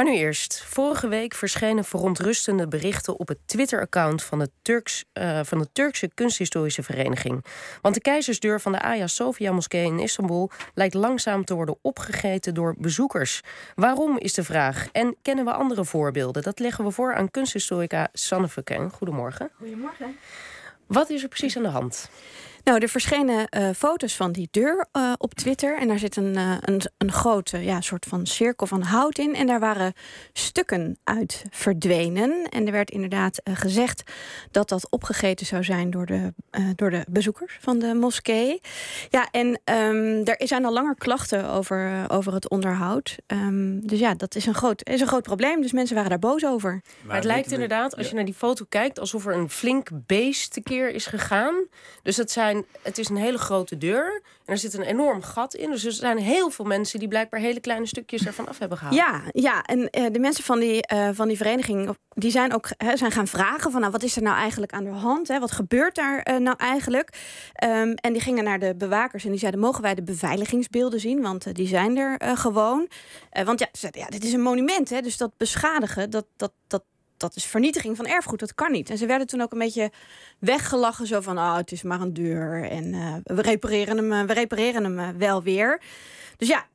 Maar nu eerst. Vorige week verschenen verontrustende berichten op het Twitter-account van, de Turks, uh, van de Turkse Kunsthistorische Vereniging. Want de keizersdeur van de Hagia Sophia moskee in Istanbul lijkt langzaam te worden opgegeten door bezoekers. Waarom is de vraag? En kennen we andere voorbeelden? Dat leggen we voor aan kunsthistorica Sanne Verken. Goedemorgen. Goedemorgen. Wat is er precies aan de hand? Nou, er verschenen uh, foto's van die deur uh, op Twitter. En daar zit een, uh, een, een grote ja, soort van cirkel van hout in. En daar waren stukken uit verdwenen. En er werd inderdaad gezegd dat dat opgegeten zou zijn door de, door de bezoekers van de moskee. Ja, en um, er zijn al langer klachten over, over het onderhoud. Um, dus ja, dat is een, groot, is een groot probleem. Dus mensen waren daar boos over. Maar het lijkt inderdaad, als je naar die foto kijkt, alsof er een flink beest tekeer is gegaan. Dus dat zijn het is een hele grote deur. En er zit een enorm gat in. Dus er zijn heel veel mensen die blijkbaar hele kleine stukjes ervan af hebben gehaald. Ja, ja en uh, de mensen van die, uh, van die vereniging die zijn ook zijn gaan vragen van nou, wat is er nou eigenlijk aan de hand? Hè? Wat gebeurt daar uh, nou eigenlijk? Um, en die gingen naar de bewakers en die zeiden: mogen wij de beveiligingsbeelden zien? Want die zijn er gewoon. want ja, zeiden, ja, dit is een monument, hè? dus dat beschadigen, dat, dat, dat dat is vernietiging van erfgoed. Dat kan niet. En ze werden toen ook een beetje weggelachen. Zo van, oh, het is maar een deur. En uh, we repareren hem, uh, we repareren hem uh, wel weer. Dus ja,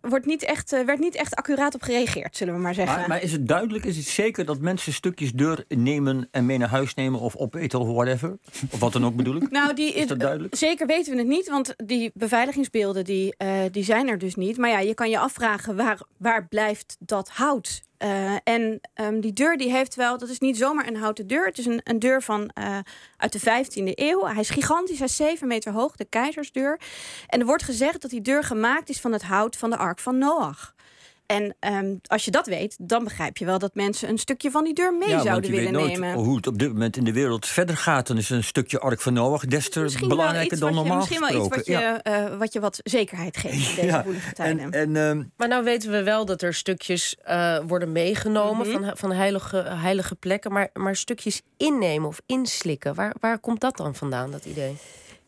wordt niet echt, werd niet echt accuraat op gereageerd, zullen we maar zeggen. Maar, maar, is het duidelijk, is het zeker dat mensen stukjes deur nemen en mee naar huis nemen of opeten of whatever? Of wat dan ook bedoel ik? Nou, die, is dat duidelijk? Zeker weten we het niet, want die beveiligingsbeelden die, die zijn er dus niet. Maar ja, je kan je afvragen waar, waar blijft dat hout? Uh, en um, die deur die heeft wel, dat is niet zomaar een houten deur. Het is een, een deur van uh, uit de 15e eeuw. Hij is gigantisch, hij is 7 meter hoog, de keizersdeur. En er wordt gezegd dat die deur gemaakt is van het hout van de ark van Noach. En um, als je dat weet, dan begrijp je wel dat mensen een stukje van die deur mee ja, zouden willen nemen. nemen. Hoe het op dit moment in de wereld verder gaat, dan is een stukje Ark van Noach des te belangrijker dan normaal. Je, misschien wel iets wat je, ja. uh, wat je wat zekerheid geeft in deze ja. gevoelige tijden. En, en, um... Maar nou weten we wel dat er stukjes uh, worden meegenomen mm -hmm. van, van heilige, heilige plekken, maar, maar stukjes innemen of inslikken, waar, waar komt dat dan vandaan, dat idee?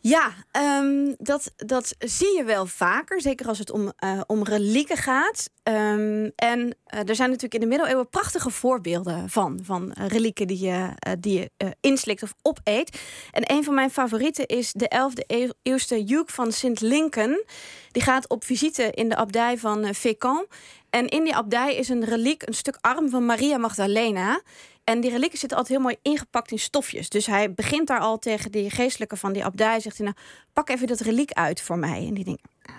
Ja, um, dat, dat zie je wel vaker. Zeker als het om, uh, om relieken gaat. Um, en uh, er zijn natuurlijk in de middeleeuwen prachtige voorbeelden van. Van uh, relieken die je, die je inslikt of opeet. En een van mijn favorieten is de 11e eeuwste Hugh van Sint Lincoln. Die gaat op visite in de abdij van Fécamp. En in die abdij is een reliek, een stuk arm van Maria Magdalena. En die relieken zitten altijd heel mooi ingepakt in stofjes. Dus hij begint daar al tegen die geestelijke van die abdij. Zegt hij, nou, pak even dat reliek uit voor mij. En die denkt, ah,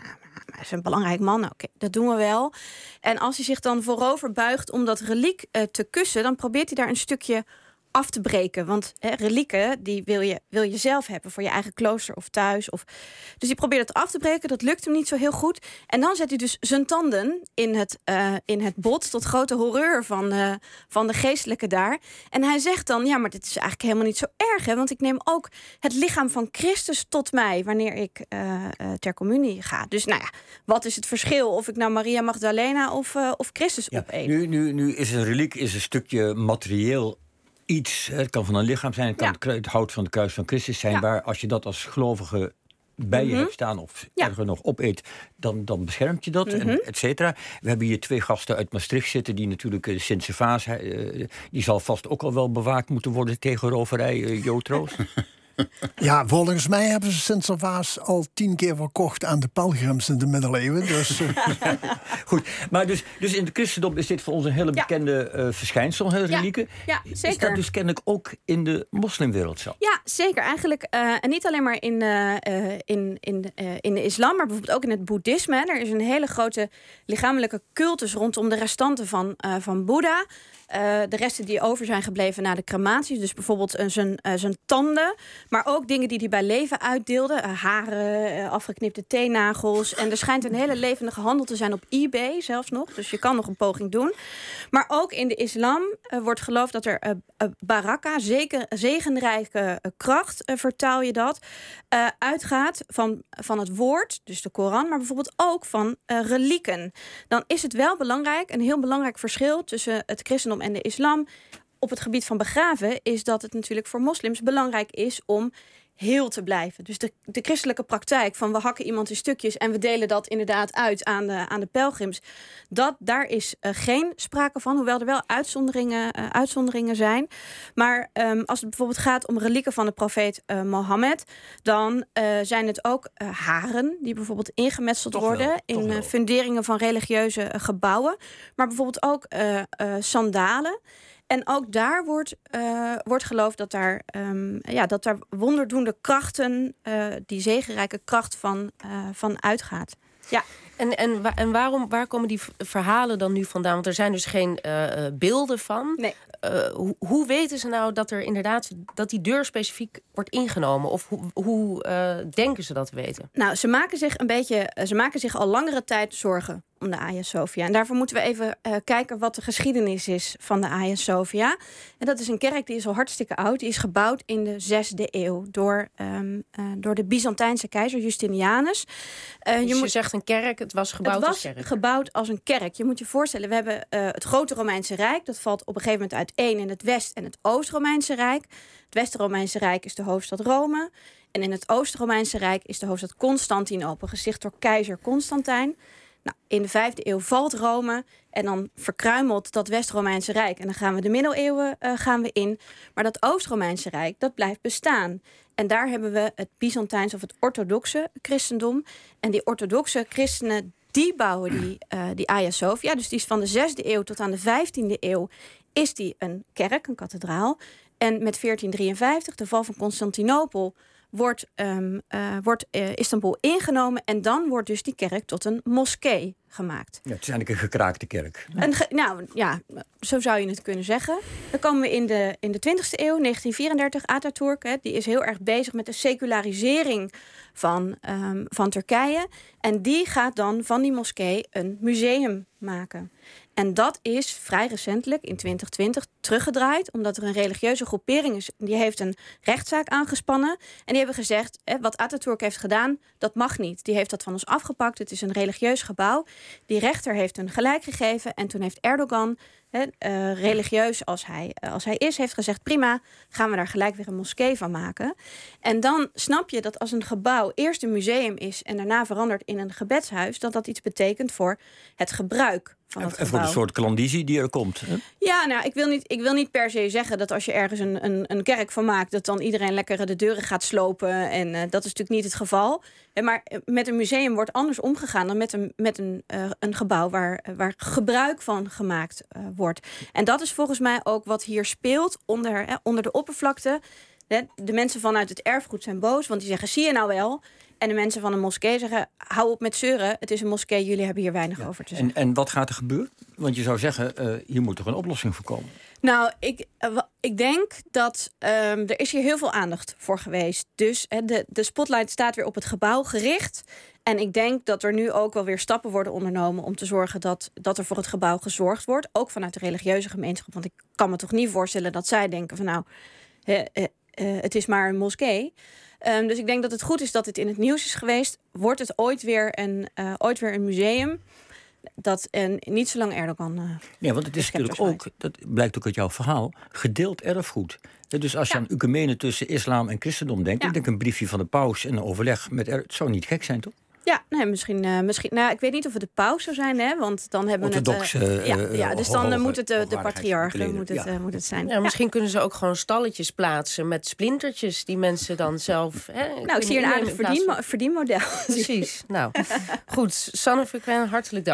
hij is een belangrijk man. Oké, dat doen we wel. En als hij zich dan voorover buigt om dat reliek uh, te kussen... dan probeert hij daar een stukje af te breken. Want hè, relieken, die wil je, wil je zelf hebben voor je eigen klooster of thuis. Of... Dus hij probeert het af te breken. Dat lukt hem niet zo heel goed. En dan zet hij dus zijn tanden in het, uh, in het bot. Tot grote horreur van, uh, van de geestelijke daar. En hij zegt dan, ja, maar dit is eigenlijk helemaal niet zo erg. Hè, want ik neem ook het lichaam van Christus tot mij wanneer ik uh, ter communie ga. Dus nou ja, wat is het verschil of ik nou Maria Magdalena of, of Christus ja, opeet? Nu, nu, nu is een reliek is een stukje materieel iets. Het kan van een lichaam zijn, het kan ja. het hout van de kruis van Christus zijn. Ja. Waar als je dat als gelovige bij je mm -hmm. hebt staan of ja. erger nog opeet, dan, dan beschermt je dat, mm -hmm. en et cetera. We hebben hier twee gasten uit Maastricht zitten, die natuurlijk uh, Sint-Servaas, uh, die zal vast ook al wel bewaakt moeten worden tegen roverij, uh. Ja, volgens mij hebben ze Sint-Servaas al tien keer verkocht aan de pelgrims in de middeleeuwen. Dus, uh... Goed, maar dus, dus in het christendom is dit voor ons een hele bekende ja. uh, verschijnsel, hè, relieken. Ja, ja, zeker. Is dat dus kennelijk ook in de moslimwereld zo? Ja, zeker. Eigenlijk, uh, en niet alleen maar in, in, in, in de islam, maar bijvoorbeeld ook in het boeddhisme. Er is een hele grote lichamelijke cultus rondom de restanten van, van Boeddha. Uh, de resten die over zijn gebleven na de crematies. Dus bijvoorbeeld uh, zijn, uh, zijn tanden. Maar ook dingen die hij bij leven uitdeelde. haren, afgeknipte teennagels. En er schijnt een hele levendige handel te zijn op eBay zelfs nog. Dus je kan nog een poging doen. Maar ook in de islam wordt geloofd dat er baraka, zeker, zegenrijke kracht, vertaal je dat, uitgaat van, van het woord, dus de Koran. Maar bijvoorbeeld ook van relieken. Dan is het wel belangrijk, een heel belangrijk verschil tussen het christendom en de islam op het gebied van begraven is dat het natuurlijk voor moslims belangrijk is om heel te blijven. Dus de, de christelijke praktijk van we hakken iemand in stukjes en we delen dat inderdaad uit aan de, aan de pelgrims. Dat, daar is uh, geen sprake van, hoewel er wel uitzonderingen, uh, uitzonderingen zijn. Maar um, als het bijvoorbeeld gaat om relieken van de profeet uh, Mohammed, dan zijn het ook haren die bijvoorbeeld ingemetseld Toch worden wel, in funderingen van religieuze gebouwen. Maar bijvoorbeeld ook sandalen. En ook daar wordt, uh, wordt geloofd dat daar, um, ja, dat daar wonderdoende krachten, uh, die zegenrijke kracht van, uh, van uitgaat. Ja. En, en, en waarom, waar komen die verhalen dan nu vandaan? Want er zijn dus geen beelden van. Nee. hoe, hoe, weten ze nou dat er inderdaad dat die deur specifiek wordt ingenomen? Of hoe, hoe denken ze dat te weten? Nou, ze maken zich een beetje, ze maken zich al langere tijd zorgen om de Hagia Sophia. En daarvoor moeten we even uh, kijken wat de geschiedenis is van de Hagia Sophia. En dat is een kerk die is al hartstikke oud. Die is gebouwd in de zesde eeuw door, um, uh, door de Byzantijnse keizer Justinianus. Uh, dus je, moet, zegt een kerk, het was gebouwd het was als kerk? gebouwd als een kerk. Je moet je voorstellen, we hebben het grote Romeinse Rijk. Dat valt op een gegeven moment uiteen in het West- en het Oost-Romeinse Rijk. Het West-Romeinse Rijk is de hoofdstad Rome. En in het Oost-Romeinse Rijk is de hoofdstad Constantinopel, gesticht door keizer Constantijn. Nou, in de vijfde eeuw valt Rome en dan verkruimelt dat West-Romeinse Rijk. En dan gaan we de middeleeuwen uh, gaan we in. Maar dat Oost-Romeinse Rijk, dat blijft bestaan. En daar hebben we het Byzantijns of het orthodoxe christendom. En die orthodoxe christenen, die bouwen die, uh, die Hagia Sophia. Dus die is van de zesde eeuw tot aan de vijftiende eeuw is die een kerk, een kathedraal. En met 1453, de val van Constantinopel, wordt, um, uh, wordt uh, Istanbul ingenomen. En dan wordt dus die kerk tot een moskee gemaakt. Ja, het is eigenlijk een gekraakte kerk. Een ge nou ja, zo zou je het kunnen zeggen. Dan komen we in de, in de 20e eeuw, 1934, Atatürk. Hè, die is heel erg bezig met de secularisering van, um, van Turkije. En die gaat dan van die moskee een museum maken. En dat is vrij recentelijk, in 2020, teruggedraaid. Omdat er een religieuze groepering is. Die heeft een rechtszaak aangespannen. En die hebben gezegd, hè, wat Atatürk heeft gedaan, dat mag niet. Die heeft dat van ons afgepakt. Het is een religieus gebouw. Die rechter heeft een gelijk gegeven. En toen heeft Erdogan, hè, uh, religieus als hij, uh, als hij is, heeft gezegd... prima, gaan we daar gelijk weer een moskee van maken. En dan snap je dat als een gebouw eerst een museum is... en daarna verandert in een gebedshuis... dat dat iets betekent voor het gebruik het en voor de soort klandizie die er komt. Hè? Ja, nou, ik wil, niet, ik wil niet per se zeggen dat als je ergens een, een, een kerk van maakt, dat dan iedereen lekker de deuren gaat slopen. En uh, dat is natuurlijk niet het geval. Maar met een museum wordt anders omgegaan dan met een, met een, uh, een gebouw waar, waar gebruik van gemaakt uh, wordt. En dat is volgens mij ook wat hier speelt onder, onder de oppervlakte. De mensen vanuit het erfgoed zijn boos, want die zeggen: zie je nou wel. En de mensen van de moskee zeggen: hou op met zeuren, het is een moskee, jullie hebben hier weinig ja. over te zeggen. En, en wat gaat er gebeuren? Want je zou zeggen: uh, hier moet toch een oplossing voor komen? Nou, ik, uh, ik denk dat um, er is hier heel veel aandacht voor geweest. Dus de, de spotlight staat weer op het gebouw gericht. En ik denk dat er nu ook wel weer stappen worden ondernomen om te zorgen dat, dat er voor het gebouw gezorgd wordt. Ook vanuit de religieuze gemeenschap. Want ik kan me toch niet voorstellen dat zij denken van nou, het is maar een moskee. Um, dus ik denk dat het goed is dat het in het nieuws is geweest. Wordt het ooit weer een, uh, ooit weer een museum? Dat en niet zolang Erdogan. Uh, nee, want het is natuurlijk ook, dat blijkt ook uit jouw verhaal, gedeeld erfgoed. Dus als je ja. aan ecumene tussen islam en christendom denkt, ja. ik denk een briefje van de paus en een overleg met er, het zou niet gek zijn, toch? Ja, nee, misschien. Uh, misschien nou, ik weet niet of het de paus zou zijn, hè? Want dan hebben we het. Uh, ja, uh, ja, dus dan moet het de, de patriarch moet het, ja. moet het zijn. Ja, misschien kunnen ze ook gewoon stalletjes plaatsen met splintertjes die mensen dan zelf. Hè, nou, ik zie hier een aardig verdien, verdienmodel. Precies. nou, goed. Sanne Frequent, hartelijk dank.